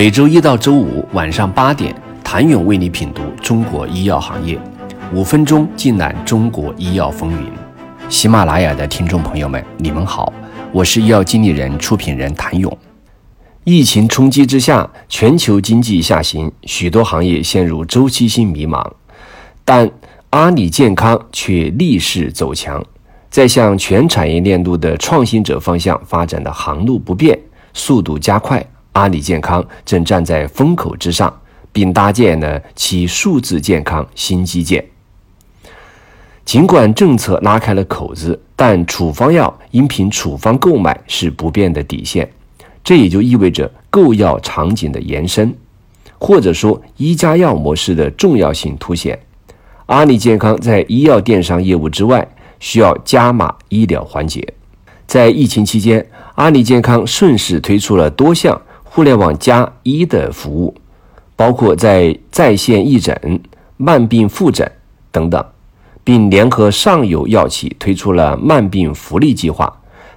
每周一到周五晚上八点，谭勇为你品读中国医药行业，五分钟尽览中国医药风云。喜马拉雅的听众朋友们，你们好，我是医药经理人、出品人谭勇。疫情冲击之下，全球经济下行，许多行业陷入周期性迷茫，但阿里健康却逆势走强，在向全产业链路的创新者方向发展的航路不变，速度加快。阿里健康正站在风口之上，并搭建了其数字健康新基建。尽管政策拉开了口子，但处方药应凭处方购买是不变的底线。这也就意味着购药场景的延伸，或者说一加药模式的重要性凸显。阿里健康在医药电商业务之外，需要加码医疗环节。在疫情期间，阿里健康顺势推出了多项。互联网加医的服务，包括在在线义诊、慢病复诊等等，并联合上游药企推出了慢病福利计划，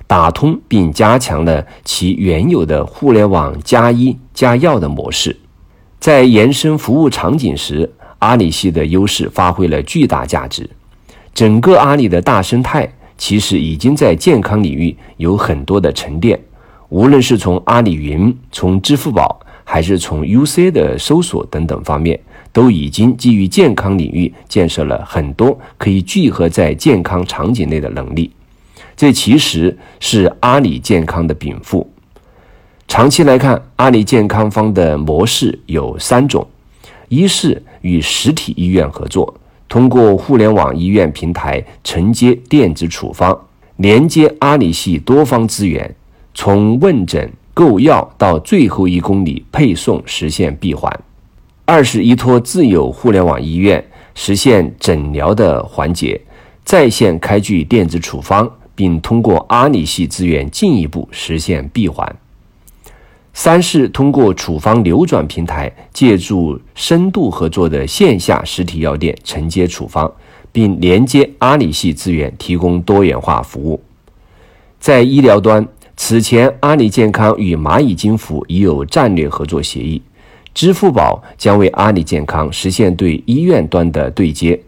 打通并加强了其原有的互联网加医加药的模式。在延伸服务场景时，阿里系的优势发挥了巨大价值。整个阿里的大生态其实已经在健康领域有很多的沉淀。无论是从阿里云、从支付宝，还是从 UC 的搜索等等方面，都已经基于健康领域建设了很多可以聚合在健康场景内的能力。这其实是阿里健康的禀赋。长期来看，阿里健康方的模式有三种：一是与实体医院合作，通过互联网医院平台承接电子处方，连接阿里系多方资源。从问诊、购药到最后一公里配送实现闭环；二是依托自有互联网医院实现诊疗的环节，在线开具电子处方，并通过阿里系资源进一步实现闭环；三是通过处方流转平台，借助深度合作的线下实体药店承接处方，并连接阿里系资源提供多元化服务。在医疗端。此前，阿里健康与蚂蚁金服已有战略合作协议，支付宝将为阿里健康实现对医院端的对接。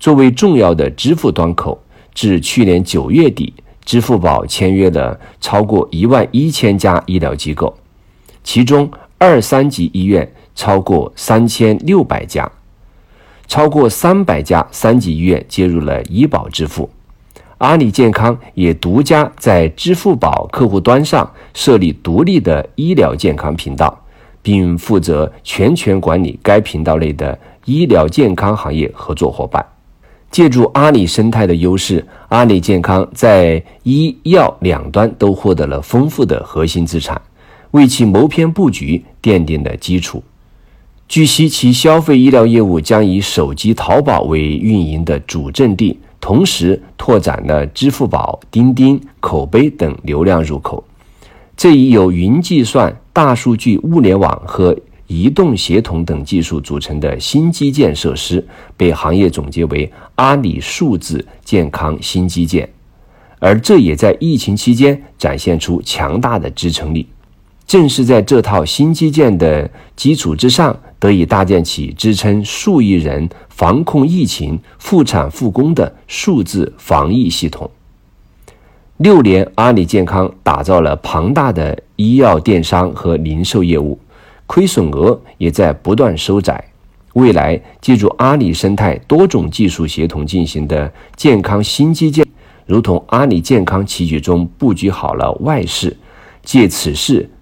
作为重要的支付端口，至去年九月底，支付宝签约了超过一万一千家医疗机构，其中二三级医院超过三千六百家，超过三百家三级医院接入了医保支付。阿里健康也独家在支付宝客户端上设立独立的医疗健康频道，并负责全权管理该频道内的医疗健康行业合作伙伴。借助阿里生态的优势，阿里健康在医药两端都获得了丰富的核心资产，为其谋篇布局奠定了基础。据悉，其消费医疗业务将以手机淘宝为运营的主阵地。同时拓展了支付宝、钉钉、口碑等流量入口。这一由云计算、大数据、物联网和移动协同等技术组成的新基建设施，被行业总结为“阿里数字健康新基建”，而这也在疫情期间展现出强大的支撑力。正是在这套新基建的基础之上，得以搭建起支撑数亿人防控疫情、复产复工的数字防疫系统。六年，阿里健康打造了庞大的医药电商和零售业务，亏损额也在不断收窄。未来，借助阿里生态多种技术协同进行的健康新基建，如同阿里健康棋局中布局好了外势，借此势